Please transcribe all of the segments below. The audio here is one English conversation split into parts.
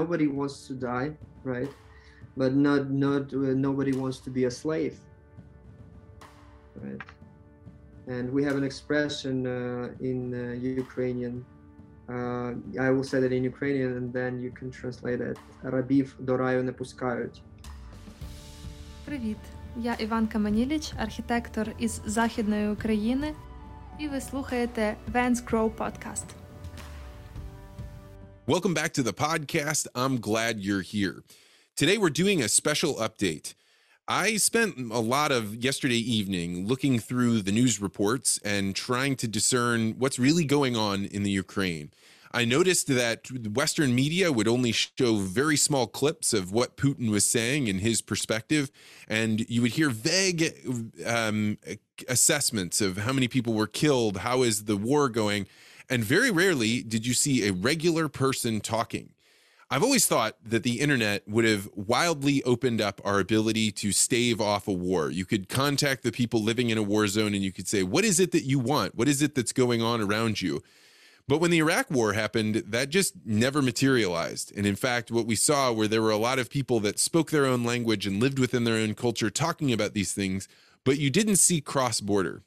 Nobody wants to die, right? But not not uh, nobody wants to be a slave, right? And we have an expression uh, in uh, Ukrainian. Uh, I will say that in Ukrainian, and then you can translate it. Рабів до раю не пускають. Привіт, я Іван Каменіліч, архітектор із західної України, і ви слухаєте Vance Crowe Podcast. Welcome back to the podcast. I'm glad you're here. Today, we're doing a special update. I spent a lot of yesterday evening looking through the news reports and trying to discern what's really going on in the Ukraine. I noticed that Western media would only show very small clips of what Putin was saying in his perspective, and you would hear vague um, assessments of how many people were killed, how is the war going, and very rarely did you see a regular person talking. I've always thought that the internet would have wildly opened up our ability to stave off a war. You could contact the people living in a war zone and you could say, What is it that you want? What is it that's going on around you? But when the Iraq war happened, that just never materialized. And in fact, what we saw were there were a lot of people that spoke their own language and lived within their own culture talking about these things, but you didn't see cross border.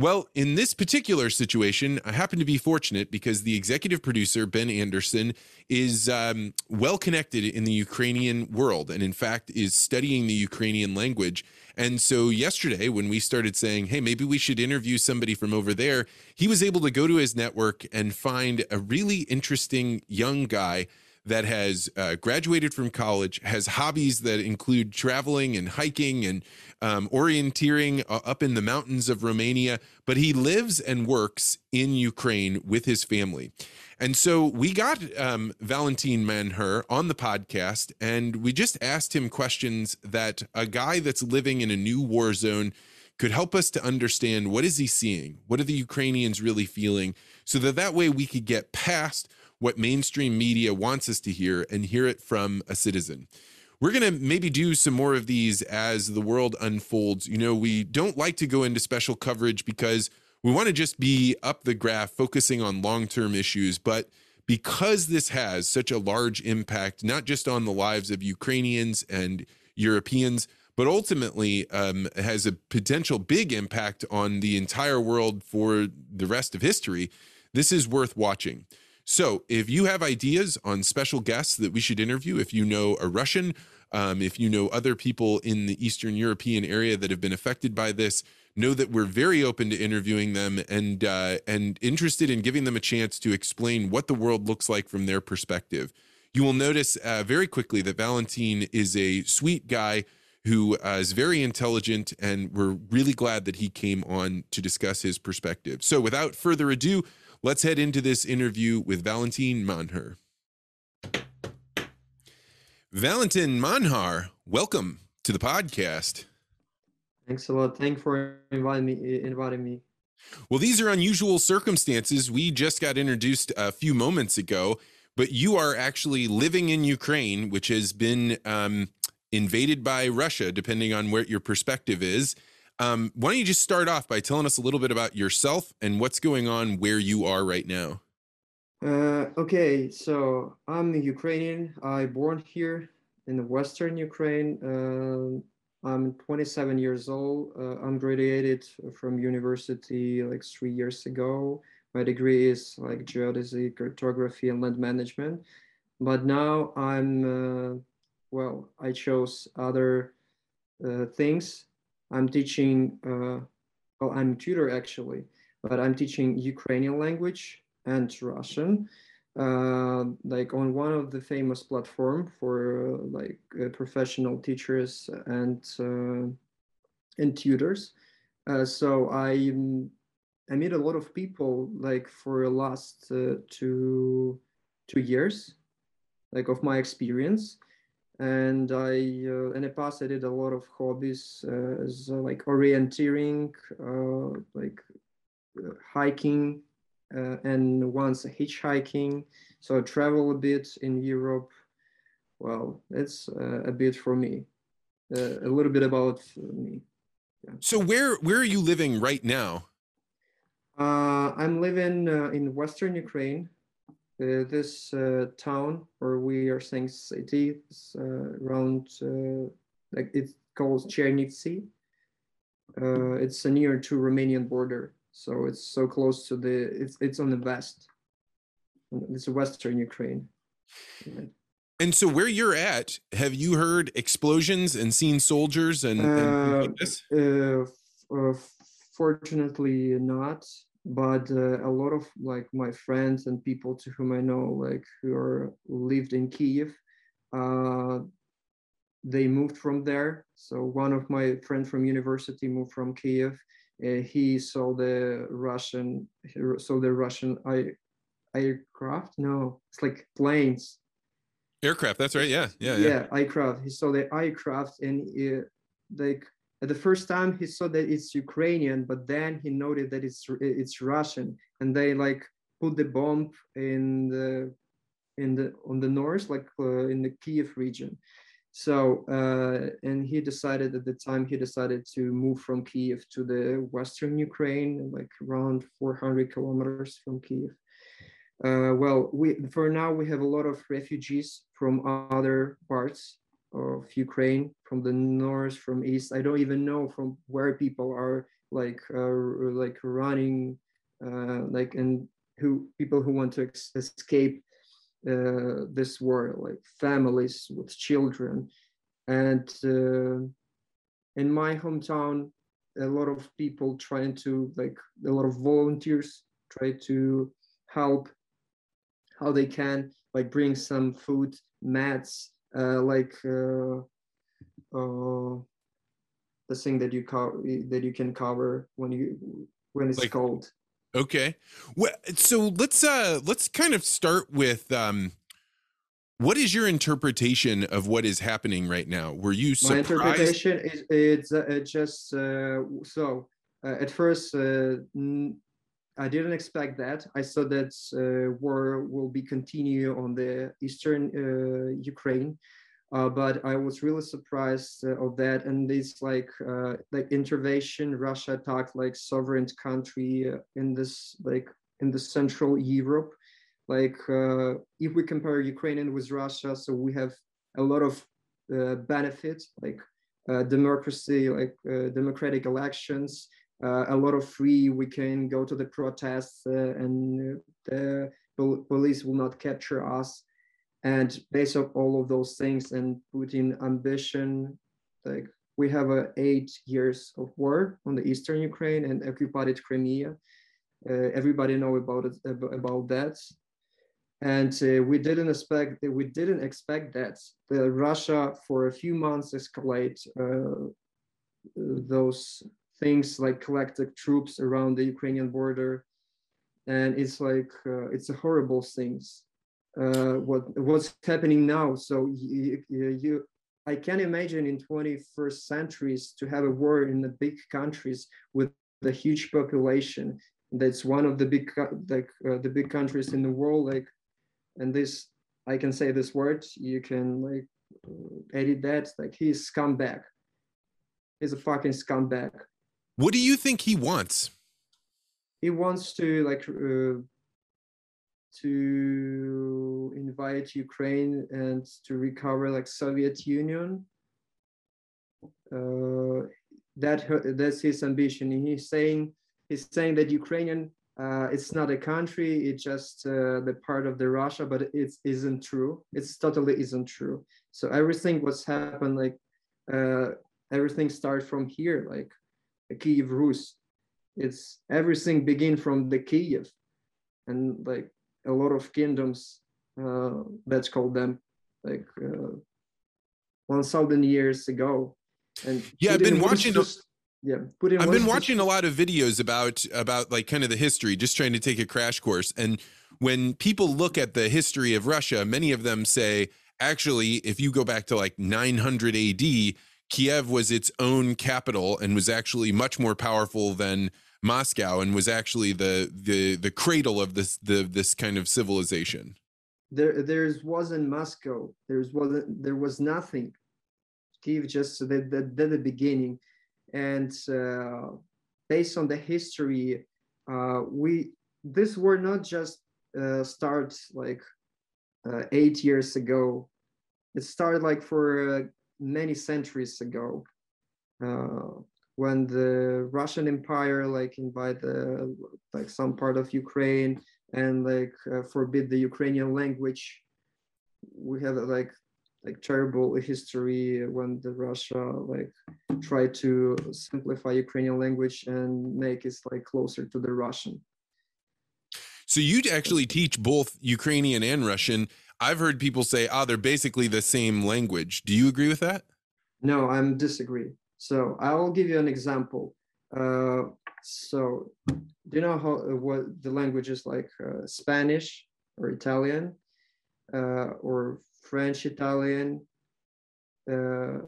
Well, in this particular situation, I happen to be fortunate because the executive producer, Ben Anderson, is um, well connected in the Ukrainian world and, in fact, is studying the Ukrainian language. And so, yesterday, when we started saying, hey, maybe we should interview somebody from over there, he was able to go to his network and find a really interesting young guy that has uh, graduated from college, has hobbies that include traveling and hiking and um, orienteering uh, up in the mountains of Romania, but he lives and works in Ukraine with his family. And so we got um, Valentin Manher on the podcast, and we just asked him questions that a guy that's living in a new war zone could help us to understand what is he seeing what are the ukrainians really feeling so that that way we could get past what mainstream media wants us to hear and hear it from a citizen. We're going to maybe do some more of these as the world unfolds. You know, we don't like to go into special coverage because we want to just be up the graph, focusing on long term issues. But because this has such a large impact, not just on the lives of Ukrainians and Europeans, but ultimately um, has a potential big impact on the entire world for the rest of history, this is worth watching. So if you have ideas on special guests that we should interview, if you know a Russian, um, if you know other people in the Eastern European area that have been affected by this, know that we're very open to interviewing them and uh, and interested in giving them a chance to explain what the world looks like from their perspective. You will notice uh, very quickly that Valentin is a sweet guy who uh, is very intelligent, and we're really glad that he came on to discuss his perspective. So, without further ado, Let's head into this interview with Valentin Manher. Valentin Manher, welcome to the podcast. Thanks a lot. Thanks for inviting me. Inviting me. Well, these are unusual circumstances. We just got introduced a few moments ago, but you are actually living in Ukraine, which has been um, invaded by Russia, depending on where your perspective is. Um, why don't you just start off by telling us a little bit about yourself and what's going on where you are right now? Uh, okay, so I'm Ukrainian. I born here in the Western Ukraine. Uh, I'm 27 years old. Uh, I'm graduated from university like three years ago. My degree is like geodesy, cartography, and land management. But now I'm, uh, well, I chose other uh, things I'm teaching, uh, well, I'm a tutor actually, but I'm teaching Ukrainian language and Russian, uh, like on one of the famous platform for uh, like uh, professional teachers and uh, and tutors. Uh, so I I meet a lot of people like for the last two two years, like of my experience and I uh, in the past I did a lot of hobbies uh, as uh, like orienteering, uh, like uh, hiking, uh, and once hitchhiking. So I travel a bit in Europe. Well, it's a bit for me, a little bit about me. Yeah. So where where are you living right now? I'm living in Western Ukraine, uh, this uh, town, or we are saying city, uh, around like it's called Chernivtsi. it's near to Romanian border, so it's so close to the. It's it's on the west. It's western Ukraine. And so, where you're at, have you heard explosions and seen soldiers and? and uh, fortunately, not but uh, a lot of like my friends and people to whom I know like who are lived in Kiev, uh, they moved from there. So one of my friends from university moved from Kiev. Uh, he saw the Russian, saw the Russian air, aircraft. No, it's like planes. Aircraft. That's right. Yeah, yeah, yeah. Yeah, aircraft. He saw the aircraft and uh, like at the first time he saw that it's Ukrainian, but then he noted that it's it's Russian, and they like put the bomb in the in the on the north, like uh, in the Kiev region. So uh, and he decided at the time he decided to move from Kiev to the western Ukraine, like around 400 kilometers from Kiev. Uh, well, we for now we have a lot of refugees from other parts of Ukraine, from the north, from east. I don't even know from where people are like uh, like running, uh, like and who people who want to escape uh, this war, like families with children, and uh, in my hometown, a lot of people trying to like a lot of volunteers try to help how they can, like bring some food, mats, like uh, uh, the thing that you cover that you can cover when you when it's like, cold. Okay. Well, so let's uh let's kind of start with um what is your interpretation of what is happening right now? Were you surprised? My interpretation is it's uh, just uh, so uh, at first uh, I didn't expect that. I thought that uh, war will be continue on the eastern uh, Ukraine, uh, but I was really surprised uh, of that. And this like uh, like intervention, Russia attacked like sovereign country uh, in this like in the Central Europe. Like if we compare Ukrainian with Russia, so we have a lot of benefits like democracy, like democratic elections uh, a lot of free. We can go to the protests uh, and the police will not capture us. And based on all of those things and Putin ambition, like we have uh, eight years of war on the eastern Ukraine and occupied Crimea. Uh, everybody know about it about that, and uh, we didn't expect we didn't expect that the Russia for a few months escalate uh, those things like collected troops around the Ukrainian border, and it's like uh, it's a horrible things. Uh, what what's happening now? So you, you, I can imagine in 21st centuries to have a war in the big countries with the huge population. That's one of the big like uh, the big countries in the world. Like, and this I can say this word. You can like edit that. Like he's scumbag. He's a fucking scumbag. What do you think he wants? He wants to like uh, to invite Ukraine and to recover like Soviet Union. Uh, that that's his ambition. He's saying he's saying that Ukrainian uh, it's not a country. It's just uh, the part of the Russia, but it isn't true. It's totally isn't true. So everything what's happened like uh, everything starts from here. Like Kiev Rus. It's everything begin from the Kiev, and like a lot of kingdoms. Uh, let's call them like uh, one thousand years ago. And yeah, I've been watching. Just, yeah, I've been watching a lot of videos about about like kind of the history, just trying to take a crash course. And when people look at the history of Russia, many of them say, actually, if you go back to like 900 AD, Kiev was its own capital and was actually much more powerful than Moscow and was actually the the the cradle of this the this kind of civilization. There there wasn't Moscow. There wasn't there was nothing. Kiev just the the, the, the beginning, and uh, based on the history, uh, we this were not just uh, start like uh, eight years ago. It started like for uh, many centuries ago, uh, when the Russian Empire like invade the like some part of Ukraine and like uh, forbid the Ukrainian language. We have like like terrible history when the Russia like tried to simplify Ukrainian language and make it like closer to the Russian. So you'd actually teach both Ukrainian and Russian. I've heard people say, "Oh, they're basically the same language." Do you agree with that? No, I'm disagree. So I will give you an example. Uh, so do you know how what the language is like uh, Spanish or Italian uh, or French, Italian, uh,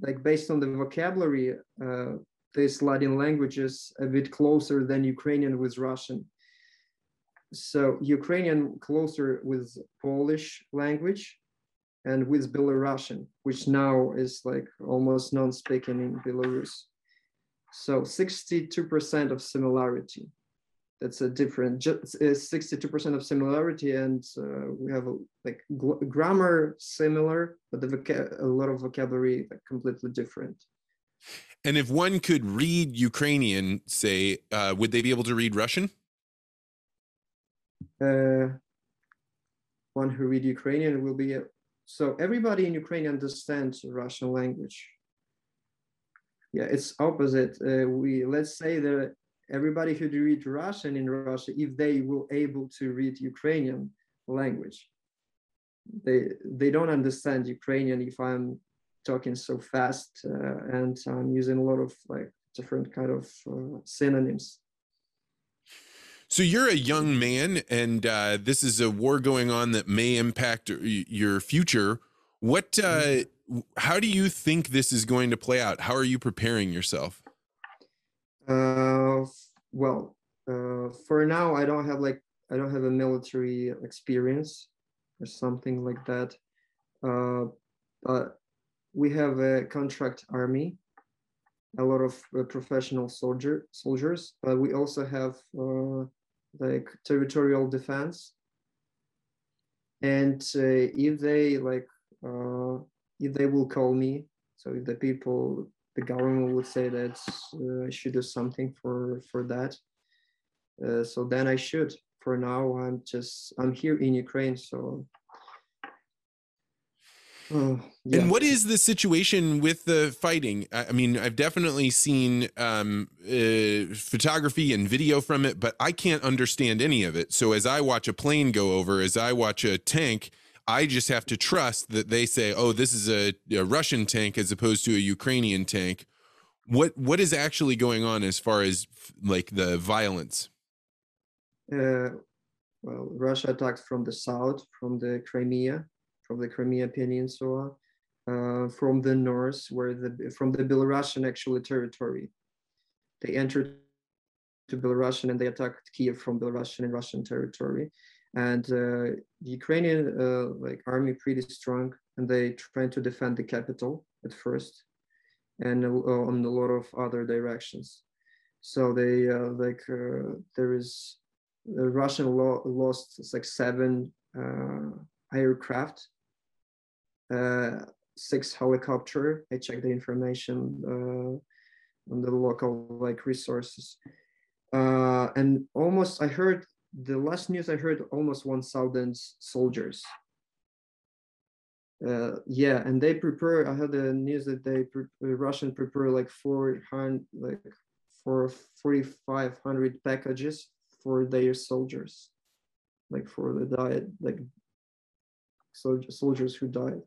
like based on the vocabulary, uh, these Latin languages a bit closer than Ukrainian with Russian. So Ukrainian closer with Polish language and with Belarusian, which now is like almost non-speaking in Belarus. So 62% of similarity. That's a different just 62% of similarity and uh, we have a, like grammar similar but the a lot of vocabulary like, completely different. And if one could read ukrainian say uh, would they be able to read russian uh, one who read ukrainian will be so everybody in ukraine understands russian language. Yeah it's opposite. Uh, we let's say that everybody who read Russian in Russia, if they will able to read Ukrainian language, they they don't understand Ukrainian if I'm talking so fast uh, and I'm using a lot of like different kind of uh, synonyms. So you're a young man, and uh, this is a war going on that may impact your future. What? Uh, mm-hmm. how do you think this is going to play out? How are you preparing yourself? Uh, well, uh, for now, I don't have like I don't have a military experience or something like that. Uh, but we have a contract army, a lot of uh, professional soldier soldiers, but we also have uh, like territorial defense. And uh, if they like, uh, if they will call me, so if the people the government would say that uh, I should do something for for that. Uh, so then I should. For now, I'm just I'm here in Ukraine, so. Uh, yeah. And what is the situation with the fighting? I mean, I've definitely seen um, uh, photography and video from it, but I can't understand any of it. So as I watch a plane go over, as I watch a tank, I just have to trust that they say, "Oh, this is a, a, Russian tank as opposed to a Ukrainian tank." What what is actually going on as far as like the violence? Uh, well, Russia attacked from the south, from the Crimea, from the Crimea Peninsula, uh, from the north, where the from the Belarusian actual territory. They entered to Belarusian and they attacked Kiev from Belarusian and Russian territory and uh, the Ukrainian uh, like army pretty strong, and they trying to defend the capital at first, and uh, on a lot of other directions. So they uh, like uh, there is the Russian lo- lost like seven uh, aircraft, six helicopter. I checked the information on the local like resources, and almost I heard the last news I heard, almost 1,000 soldiers. Uh, yeah, and they prepare. I heard the news that they the Russian prepare like 400, like for 4,500 packages for their soldiers, like for the diet, like soldiers who died.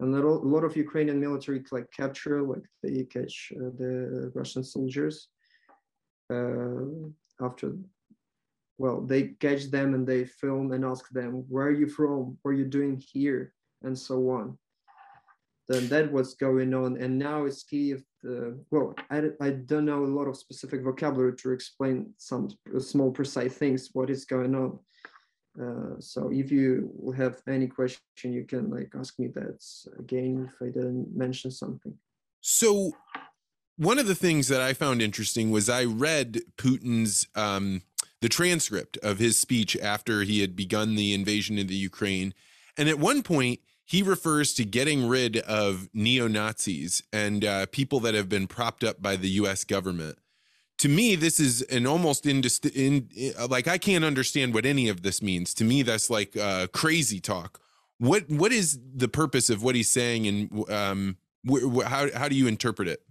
And a lot of Ukrainian military like capture, like they catch uh, the Russian soldiers uh, after well, they catch them and they film and ask them, where are you from? What are you doing here? And so on. Then that was going on. And now it's key if the, well, I, I don't know a lot of specific vocabulary to explain some small precise things, what is going on. Uh, so if you have any question, you can like ask me that again if I didn't mention something. So one of the things that I found interesting was I read Putin's um, the transcript of his speech after he had begun the invasion of the Ukraine. And at one point, he refers to getting rid of neo Nazis and uh, people that have been propped up by the US government. To me, this is an almost indist- in, like I can't understand what any of this means. To me, that's like uh, crazy talk. What what is the purpose of what he's saying, and um, wh- wh- how how do you interpret it?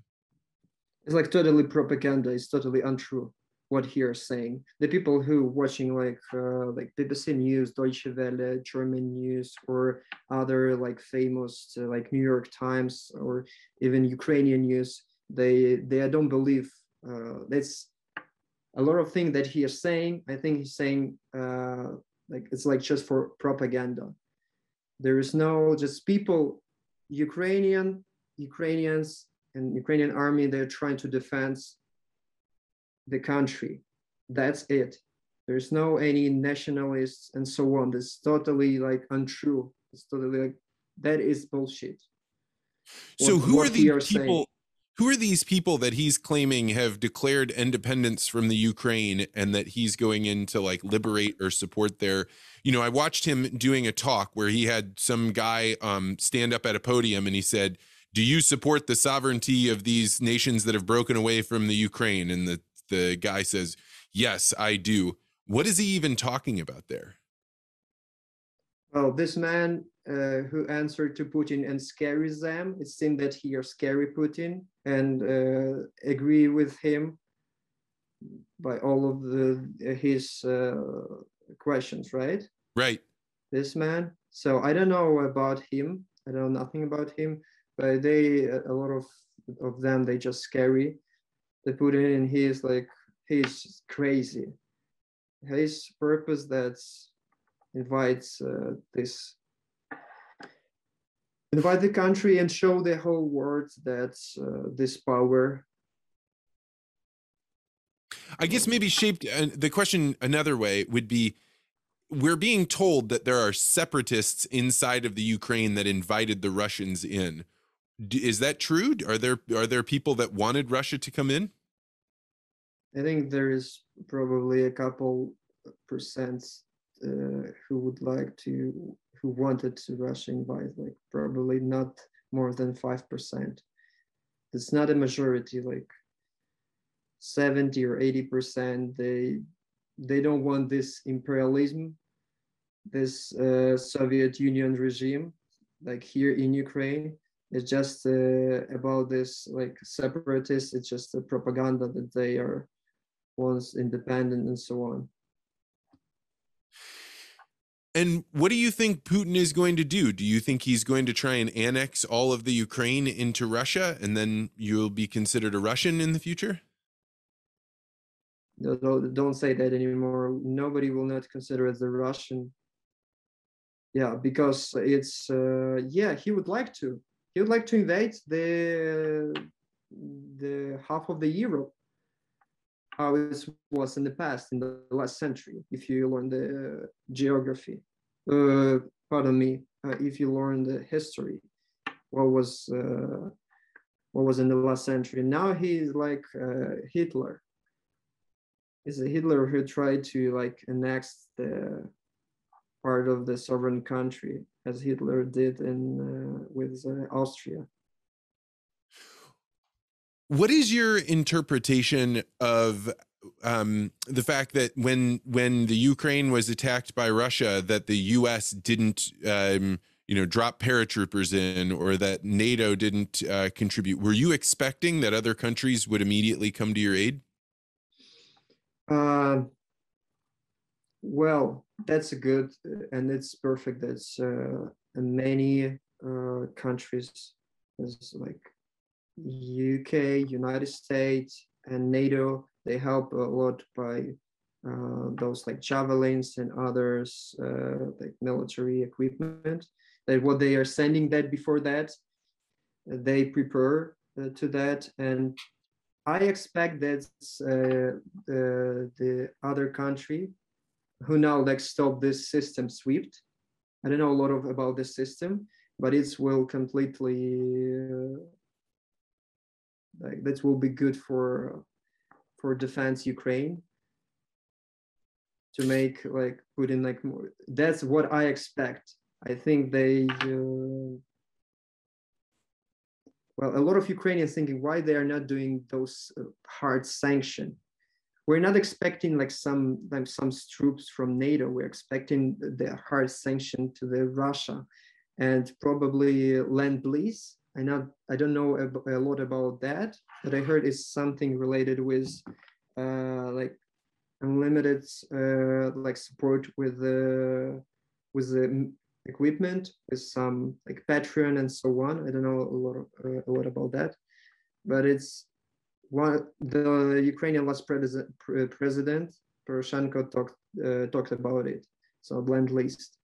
It's like totally propaganda. It's totally untrue what he is saying. The people who watching like uh, like BBC News, Deutsche Welle, German news, or other like famous uh, like New York Times or even Ukrainian news, they they don't believe uh, that's a lot of things that he is saying. I think he's saying uh, like it's like just for propaganda. There is no just people, Ukrainian Ukrainians and Ukrainian army. They're trying to defend the country. That's it. There's no any nationalists and so on. That's totally like untrue. It's totally like that is bullshit. So What- who are we these saying. Who are these people that he's claiming have declared independence from the Ukraine and that he's going in to like liberate or support their? You know, I watched him doing a talk where he had some guy um, stand up at a podium and he said, "Do you support the sovereignty of these nations that have broken away from the Ukraine?" And the the guy says, "Yes, I do." What is he even talking about there? Well, this man uh, who answered to Putin and scares them, it seemed that he are scary Putin and uh, agree with him by all of the his uh, questions, right? Right. This man. So I don't know about him. I don't know nothing about him, but they a lot of of them they just scary. The Putin and he is like he's crazy. His purpose that's invites uh, this invite the country and show the whole world that uh, this power I guess maybe shaped uh, the question another way would be we're being told that there are separatists inside of the Ukraine that invited the Russians in. D- Is that true? Are there are there people that wanted Russia to come in? i think there is probably a couple percent uh, who would like to who wanted to russia invite like probably not more than 5% it's not a majority like 70 or 80% they they don't want this imperialism this uh, soviet union regime like here in ukraine. It's just uh, about this like separatists. It's just a propaganda that they are once independent and so on And what do you think Putin is going to do? Do you think he's going to try and annex all of the Ukraine into Russia and then you'll be considered a Russian in the future? No, don't say that anymore nobody will not consider as a russian yeah because it's uh, yeah he would like to he would like to invade the the half of the europe how it was in the past in the last century if you learn the geography. Uh, pardon me uh, if you learn the history what was uh, what was in the last century. Now he's like uh, hitler. Is a Hitler who tried to like annex the part of the sovereign country as Hitler did in uh, with uh, Austria. What is your interpretation of um, the fact that when when the Ukraine was attacked by Russia, that the U.S. didn't um, you know drop paratroopers in, or that NATO didn't uh, contribute? Were you expecting that other countries would immediately come to your aid? Uh, well, that's a good and it's perfect. That's uh, many uh, countries, as like UK, United States, and NATO. They help a lot by uh, those like javelins and others uh, like military equipment. That what they are sending that before that, they prepare uh, to that and I expect that uh, the, the other country who now like stop this system SWIFT. I don't know a lot of about the system, but it will completely uh, like that will be good for for defense Ukraine. to make like put in like more. That's what I expect. I think they. Uh, well, a lot of Ukrainians thinking why they are not doing those uh, hard sanction. We're not expecting like some like some troops from NATO. We're expecting the hard sanction to the Russia, and probably lend lease. I know I don't know a, a, lot about that, but I heard it's something related with uh, like unlimited uh, like support with the with the equipment with some like Patreon and so on. I don't know a lot of, uh, a lot about that, but it's one the Ukrainian last president president Poroshenko talked uh, talked about it. So blend list,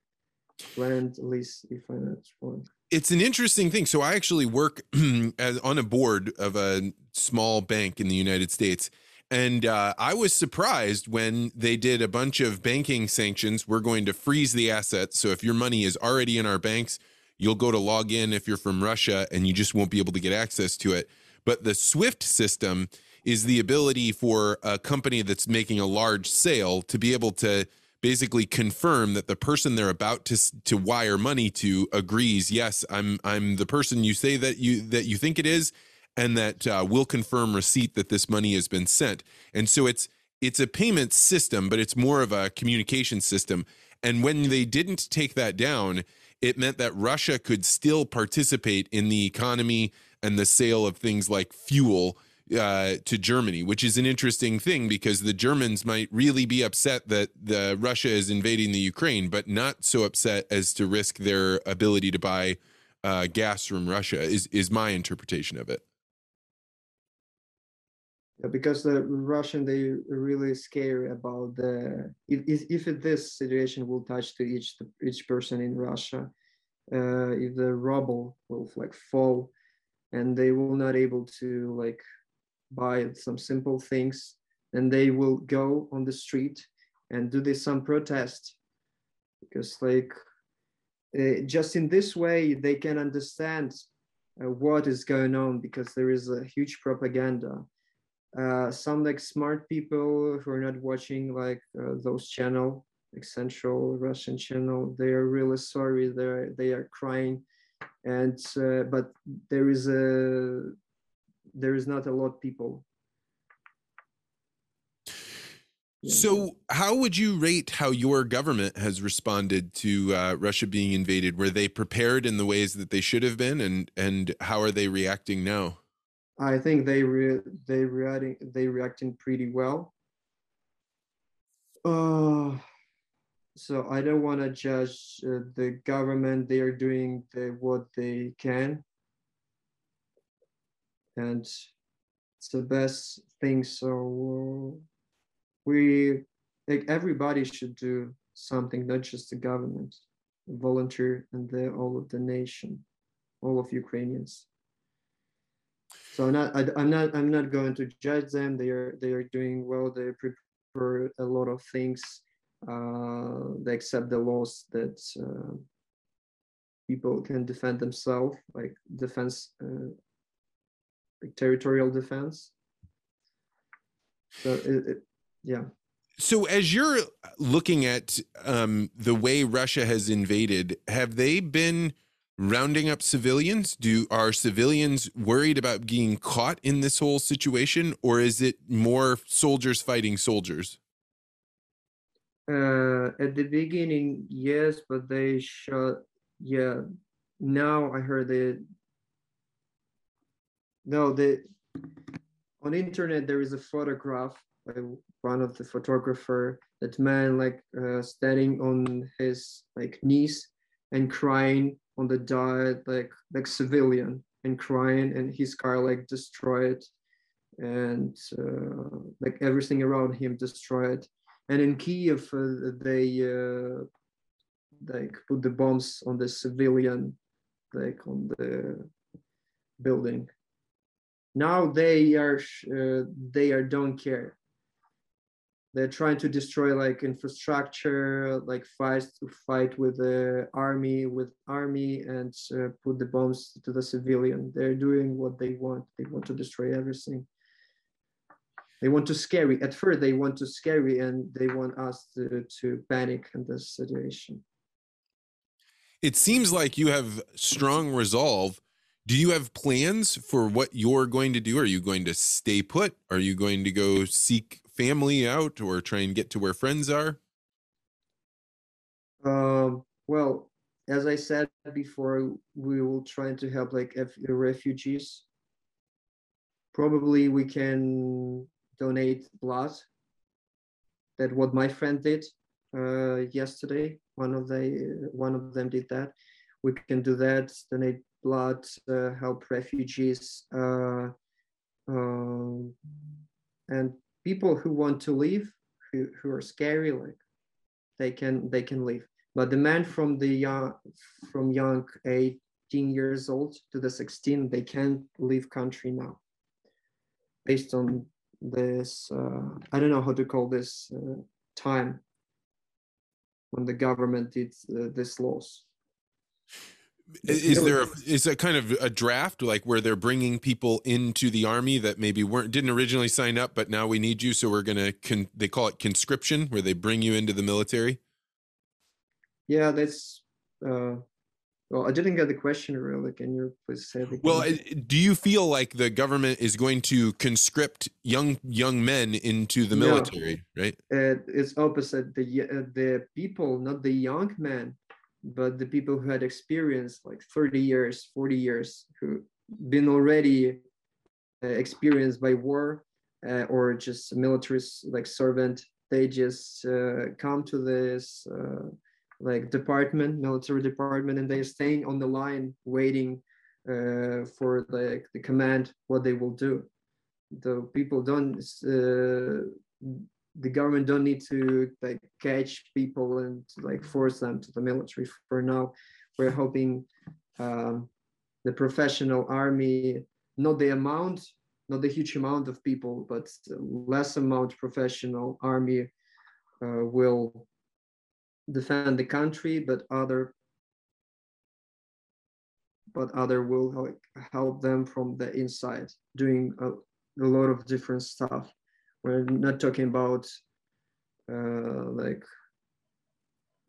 blend list if I'm not wrong. It's an interesting thing. So I actually work as on a board of a small bank in the United States and uh, I was surprised when they did a bunch of banking sanctions. We're going to freeze the assets. So if your money is already in our banks, you'll go to log in if you're from Russia and you just won't be able to get access to it. But the SWIFT system is the ability for a company that's making a large sale to be able to basically confirm that the person they're about to to wire money to agrees yes i'm i'm the person you say that you that you think it is and that uh, will confirm receipt that this money has been sent. And so it's it's a payment system, but it's more of a communication system. And when they didn't take that down, it meant that Russia could still participate in the economy and the sale of things like fuel uh, to Germany, which is an interesting thing because the Germans might really be upset that the Russia is invading the Ukraine, but not so upset as to risk their ability to buy uh, gas from Russia. Is is my interpretation of it because the Russian they really scary about the if if this situation will touch to each each person in Russia, uh, if the ruble will like fall, and they will not able to like buy some simple things, and they will go on the street and do this some protest, because like uh, just in this way they can understand uh, what is going on because there is a huge propaganda. Uh, some like smart people who are not watching like uh, those channel like central russian channel they are really sorry they're they are crying. And uh, but there is a there is not a lot of people. So how would you rate how your government has responded to uh, russia being invaded? Were they prepared in the ways that they should have been? And and how are they reacting now? I think they re- they reacting they reacting pretty well. Uh, so I don't want to judge uh, the government. They are doing the, what they can, and it's the best thing. So uh, we like everybody should do something, not just the government, volunteer, and the, all of the nation, all of Ukrainians so I'm not I, am not I'm not going to judge them. They are they are doing well. They prepare a lot of things. Uh, they accept the laws that uh, people can defend themselves, like defense, uh, like territorial defense. So it, it, yeah. So, as you're looking at um, the way Russia has invaded, have they been rounding up civilians? Do are civilians worried about being caught in this whole situation, or is it more soldiers fighting soldiers? Uh, at the beginning, yes, but they shot. Yeah, now I heard it. No, the on internet there is a photograph by one of the photographer that man like uh, standing on his like knees and crying on the diet like like civilian and crying and his car like destroyed and uh, like everything around him destroyed. And in kiev uh, they uh, like put the bombs on the civilian like on the building now they are uh, they are don't care. They're trying to destroy like infrastructure like fight to fight with the army with army and uh, put the bombs to the civilian. They're doing what they want. They want to destroy everything. They want to scare at first they want to scare and they want us to, to panic in this situation. It seems like you have strong resolve do you have plans for what you're going to do are you going to stay put are you going to go seek family out or try and get to where friends are um, well as i said before we will try to help like refugees probably we can donate blood. That what my friend did uh, yesterday. One of the one of them did that. We can do that. Donate blood, uh, help refugees, uh, um, and people who want to leave, who, who are scary, like they can they can leave. But the man from the young from young 18 years old to the 16, they can't leave country now, based on this uh, i don't know how to call this uh, time when the government did uh, this laws is there a, is that kind of a draft like where they're bringing people into the army that maybe weren't didn't originally sign up but now we need you so we're gonna con, they call it conscription where they bring you into the military yeah that's uh well, I didn't get the question really. Can you please say it again? Well, do you feel like the government is going to conscript young young men into the military? No, right? Uh, it's opposite. The uh, the people, not the young men, but the people who had experience, like thirty years, forty years, who been already uh, experienced by war uh, or just military like servant. They just uh, come to this uh, like department, military department, and they're staying on the line waiting uh, for like the command what they will do. The people don't, uh, the government don't need to like catch people and like force them to the military. For now, we're hoping um, the professional army, not the amount, not the huge amount of people, but less amount professional army uh, will defend the country, but other but other will like help them from the inside, doing a, a lot of different stuff. We're not talking about uh, like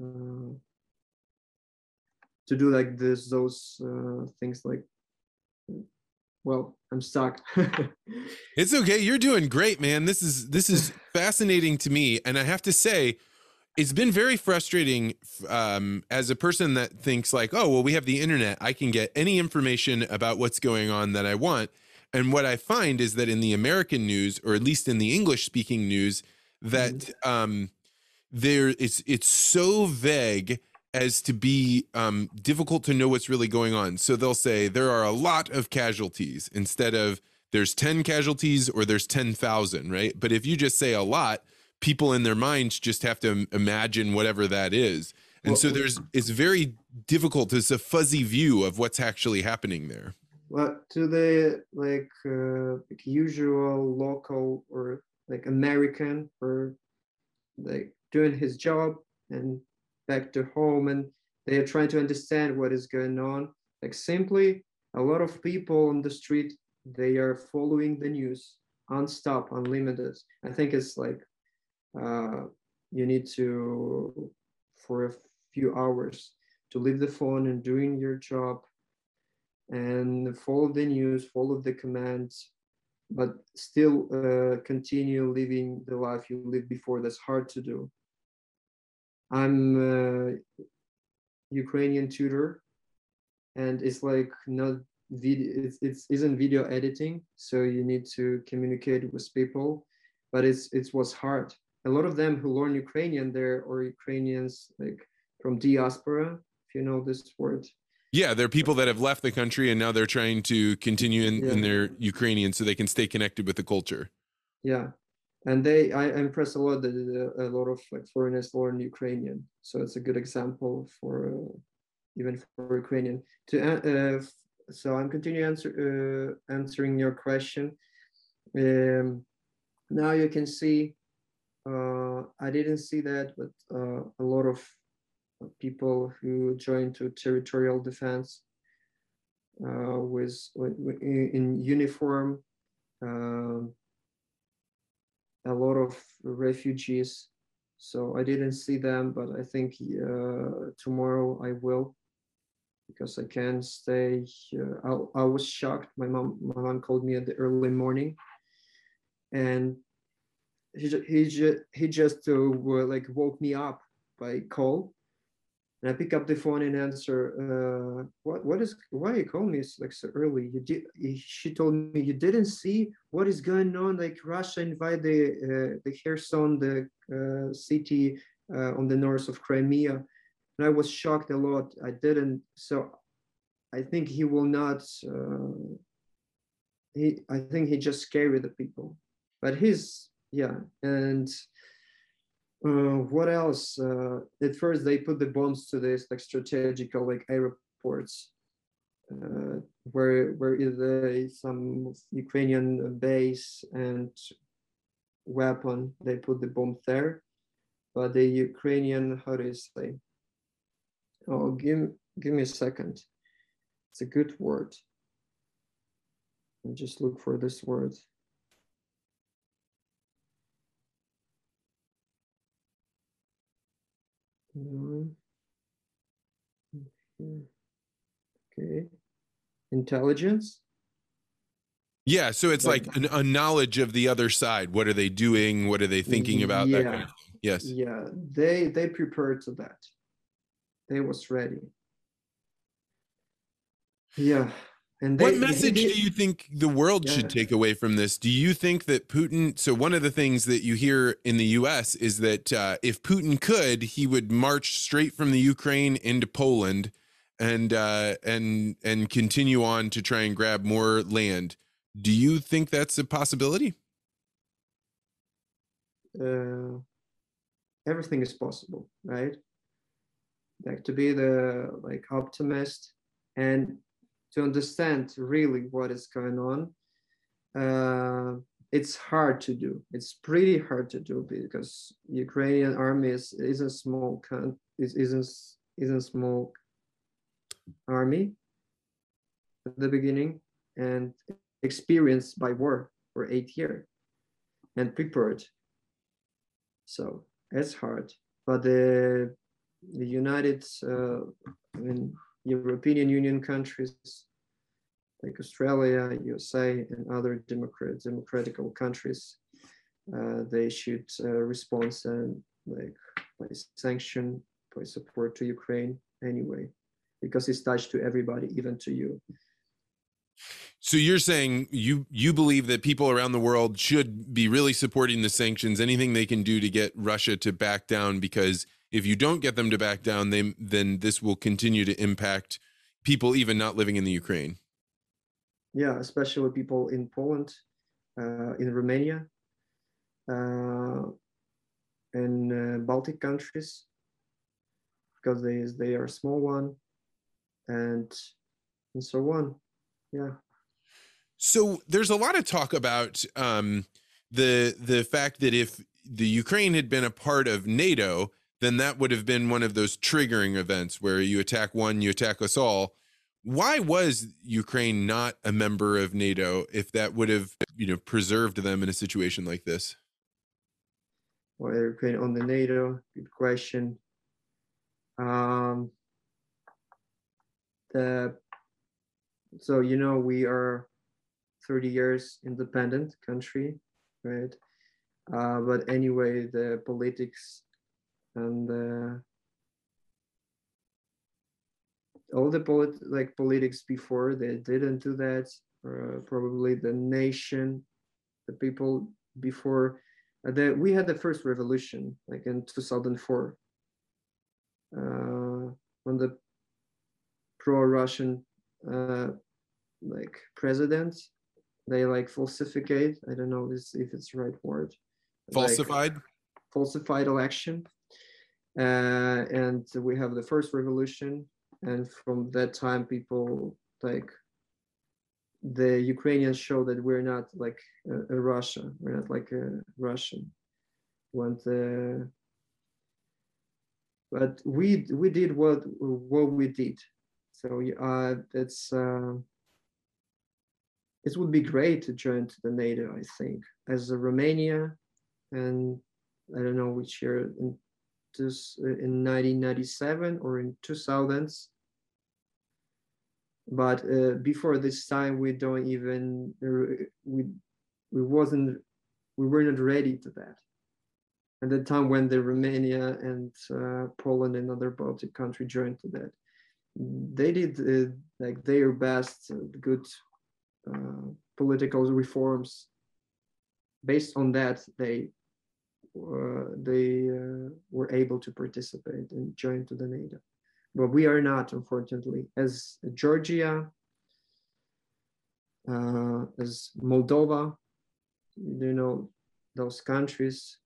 uh, to do like this, those uh, things like well i'm stuck. It's okay. You're doing great man. This is this is fascinating to me. And i have to say it's been very frustrating um, as a person that thinks like oh well we have the internet. I can get any information about what's going on that i want and what i find is that in the american news or at least in the english speaking news that mm-hmm. um, there it's it's so vague as to be um, difficult to know what's really going on. So they'll say there are a lot of casualties instead of there's 10 casualties or there's 10,000 right? But if you just say a lot people in their minds just have to imagine whatever that is. And well, so there's it's very difficult it's a fuzzy view of what's actually happening there well to the like uh, usual local or like american or like doing his job and back to home and they are trying to understand what is going on? Like simply a lot of people on the street they are following the news unstop unlimited. I think it's like uh, you need to for a few hours to leave the phone and doing your job and follow the news follow the commands but still uh, continue living the life you lived before. That's hard to do. I'm a ukrainian tutor and it's like not video it's, it's isn't video editing so you need to communicate with people but it's it was hard. A lot of them who learn Ukrainian there or Ukrainians like from diaspora, if you know this word. Yeah, they're people that have left the country and now they're trying to continue in, yeah. in their Ukrainian so they can stay connected with the culture. Yeah, and they I impress a lot that a lot of like foreigners learn Ukrainian, so it's a good example for uh, even for Ukrainian. To uh, uh so I'm continuing answer, uh, answering your question. Um, now you can see uh, I didn't see that, but uh, a lot of people who joined to territorial defense uh, with, in uniform. Um, a lot of refugees. So I didn't see them, but I think uh, tomorrow I will because I can't stay. I, I was shocked. My mom, my mom called me at the early morning, and he he just he just uh, like woke me up by call, and I pick up the phone and answer. Uh, what what is why you call me it's like so early? You did. She told me you didn't see what is going on. Like Russia invaded the uh, the Kherson, the uh, city uh, on the north of Crimea, and I was shocked a lot. I didn't. So I think he will not. Uh, he I think he just scared the people, but he's yeah and uh, what else? Uh, at first, they put the bombs to this like strategical like airports, uh, where where is some Ukrainian base and weapon. They put the bomb there, but the Ukrainian how do you say? Oh, give give me a second. It's a good word. Just look for this word. Mm-hmm. Okay. Intelligence. Yeah, so it's like an, a knowledge of the other side. What are they doing? What are they thinking mm-hmm. about? Yeah. That kind of yes. Yeah, they they prepared to that. They was ready. Yeah, and they, what message do you think the world yeah. should take away from this? Do you think that Putin? So one of the things that you hear in the U.S. is that uh, if Putin could, he would march straight from the Ukraine into Poland, and uh, and and continue on to try and grab more land. Do you think that's a possibility? Uh, everything is possible, right? Like to be the like optimist and to understand really what is going on uh, it's hard to do. It's pretty hard to do because ukrainian army is, is a small con- is, isn't isn't small army at the beginning and experienced by war for eight years and prepared. So it's hard. But the the united uh, i mean European Union countries like Australia, USA, and other democrat, democratical countries, uh, they should uh, respond and like by sanction, by support to Ukraine anyway, because it's touched to everybody, even to you. So you're saying you you believe that people around the world should be really supporting the sanctions, anything they can do to get Russia to back down, because if you don't get them to back down, they, then this will continue to impact people even not living in the Ukraine. Yeah, especially people in Poland, uh, in Romania, uh, in uh, Baltic countries, because they they are small one, and and so on. Yeah. So there's a lot of talk about um, the the fact that if the Ukraine had been a part of NATO, then that would have been one of those triggering events where you attack one, you attack us all. Why was Ukraine not a member of NATO if that would have, you know, preserved them in a situation like this? Well, Ukraine on the NATO, good question. Um, the so you know we are 30 years independent country, right? Uh, but anyway, the politics and uh, all the polit- like politics before they didn't do that. Uh, probably the nation the people before uh, the, we had the first revolution like in 2004 uh, when the pro-russian uh, like president they like falsificate i don't know if it's the right word falsified? like, falsified election and we have the first revolution and from that time people like the ukrainians show that we're not like a, a russia. We're not like a russian. When the but we we did what what we did. So uh that's uh it would be great to join to the nato i think as a romania and I don't know which year in this in 1997 or in 2000s. But uh, before this time, we don't even we we wasn't we were not ready to that. At the time when the Romania and uh, Poland and other Baltic country joined to that, they did uh, like their best, uh, good uh, political reforms. Based on that, they uh, they uh, were able to participate and join to the NATO. But we are not, unfortunately, as Georgia, as Moldova, you know, those countries.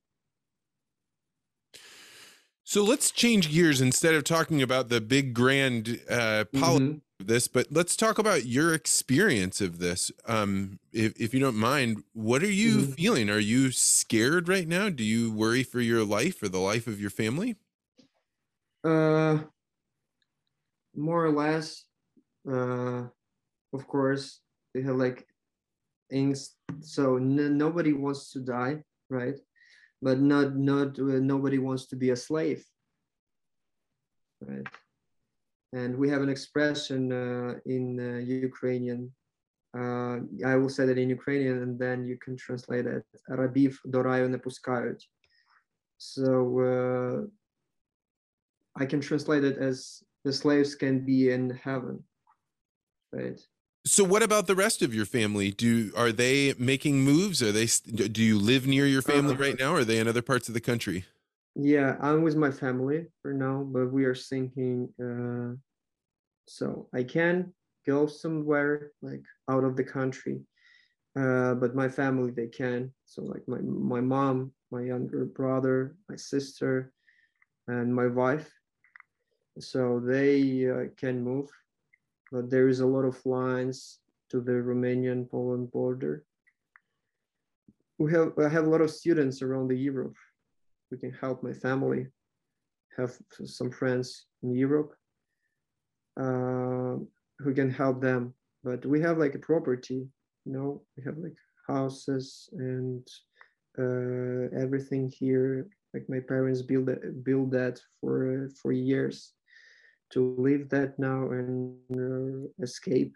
So let's change gears instead of talking about the big grand uh, policy mm-hmm. This, but let's talk about your experience of this. Um, if, if you don't mind, what are you mm-hmm. feeling? Are you scared right now? Do you worry for your life or the life of your family? Uh, more or less. Uh, of course, they have like things so n- nobody wants to die right but not not uh, nobody wants to be a slave right and we have an expression uh, in uh, ukrainian uh, i will say that in ukrainian and then you can translate it рабів до раю не пускають so uh, i can translate it as the slaves can be in heaven right so what about the rest of your family? Do are they making moves? Are they do you live near your family uh, right now? Or are they in other parts of the country? Yeah, I'm with my family for now, but we are thinking uh so I can go somewhere like out of the country. Uh but my family they can. So like my my mom, my younger brother, my sister and my wife. So they uh, can move but there is a lot of lines to the Romanian Poland border. We have I have a lot of students around the Europe. We can help my family, have some friends in Europe uh, who can help them. But we have like a property, you know, we have like houses and uh, everything here. Like my parents build that, build that for for years to leave that now and uh, escape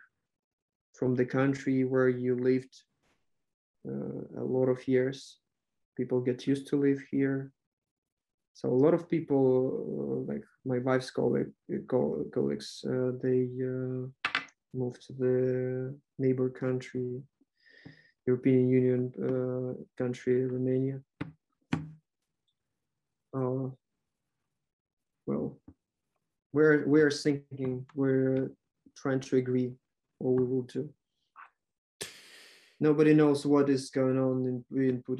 from the country where you lived uh, a lot of years. People get used to live here. So a lot of people, uh, like my wife's colleague, colleagues, uh, they uh, moved to the neighbor country, European Union uh, country, Romania. well, we're we're thinking we're trying to agree what we will do nobody knows what is going on in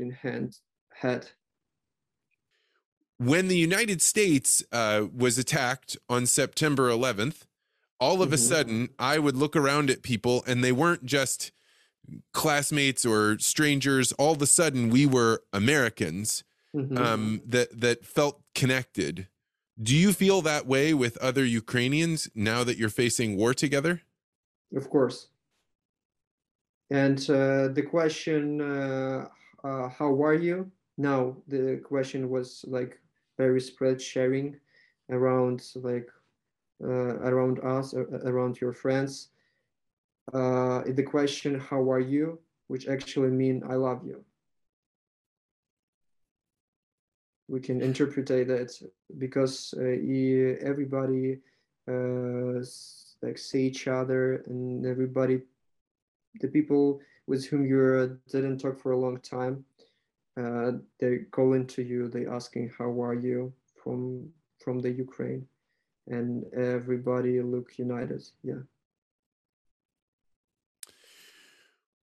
in hand head when the united states uh, was attacked on september 11th all of mm-hmm. a sudden i would look around at people and they weren't just classmates or strangers all of a sudden we were americans mm-hmm. um, that that felt connected do you feel that way with other Ukrainians now that you're facing war together? Of course. And uh, the question, uh, uh, how are you? Now, the question was like very spread sharing around like uh, around us, around your friends. Uh, the question, how are you? Which actually mean I love you. we can interpret that because uh, everybody uh, like see each other and everybody the people with whom you didn't talk for a long time uh, they call into you they asking how are you from from the ukraine and everybody look united yeah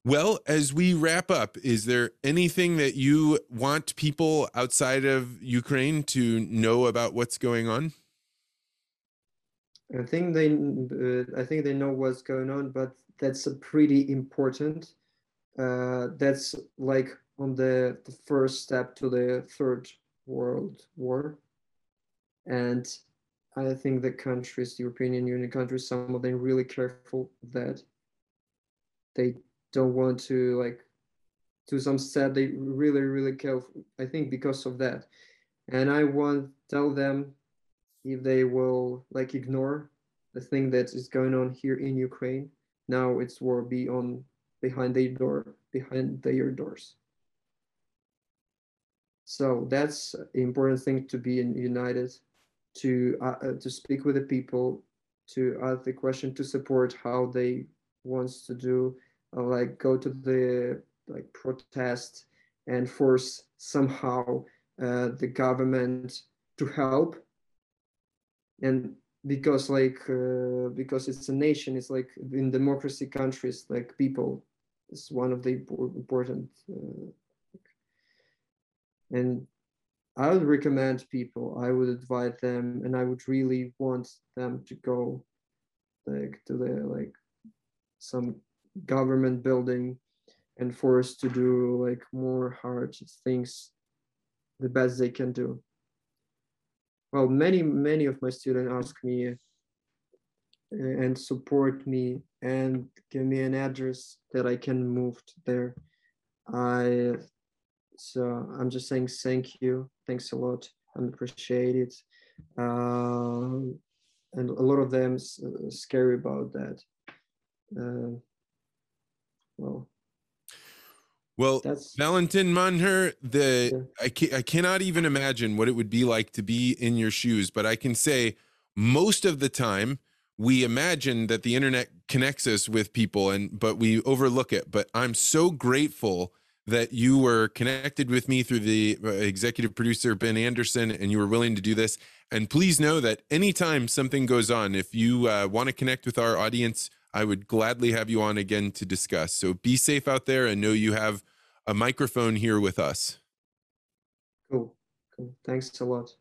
Well, as we wrap up, is there anything that you want people outside of Ukraine to know about what's going on? I think they, uh, I think they know what's going on, but that's a pretty important. Uh, that's like on the, the first step to the third world war, and I think the countries, the European Union countries, some of them really careful that they don't want to like to some set they really really care i think because of that. And i want tell them if they will like ignore the thing that is going on here in ukraine. Now it's war be on behind their door behind their doors so that's important thing to be united to uh, uh, to speak with the people to ask the question to support how they wants to do uh, like go to the like protest and force somehow uh, the government to help. And because like uh, because it's a nation it's like in democracy countries like people is one of the important uh, and i would recommend people i would invite them and i would really want them to go like to the like some government building and forced to do like more hard things the best they can do. Well many many of my students ask me uh, and support me and give me an address that i can move to there. I so i'm just saying thank you thanks a lot i appreciate it uh, and a lot of them uh, scary about that uh, well well, That's, Valentin Manher, the yeah. I, ca- I cannot even imagine what it would be like to be in your shoes, but I can say most of the time we imagine that the internet connects us with people and but we overlook it. But I'm so grateful that you were connected with me through the uh, executive producer Ben Anderson and you were willing to do this. And please know that anytime something goes on, if you uh, want to connect with our audience, I would gladly have you on again to discuss. So be safe out there and know you have a microphone here with us. Cool. Cool. Thanks a lot.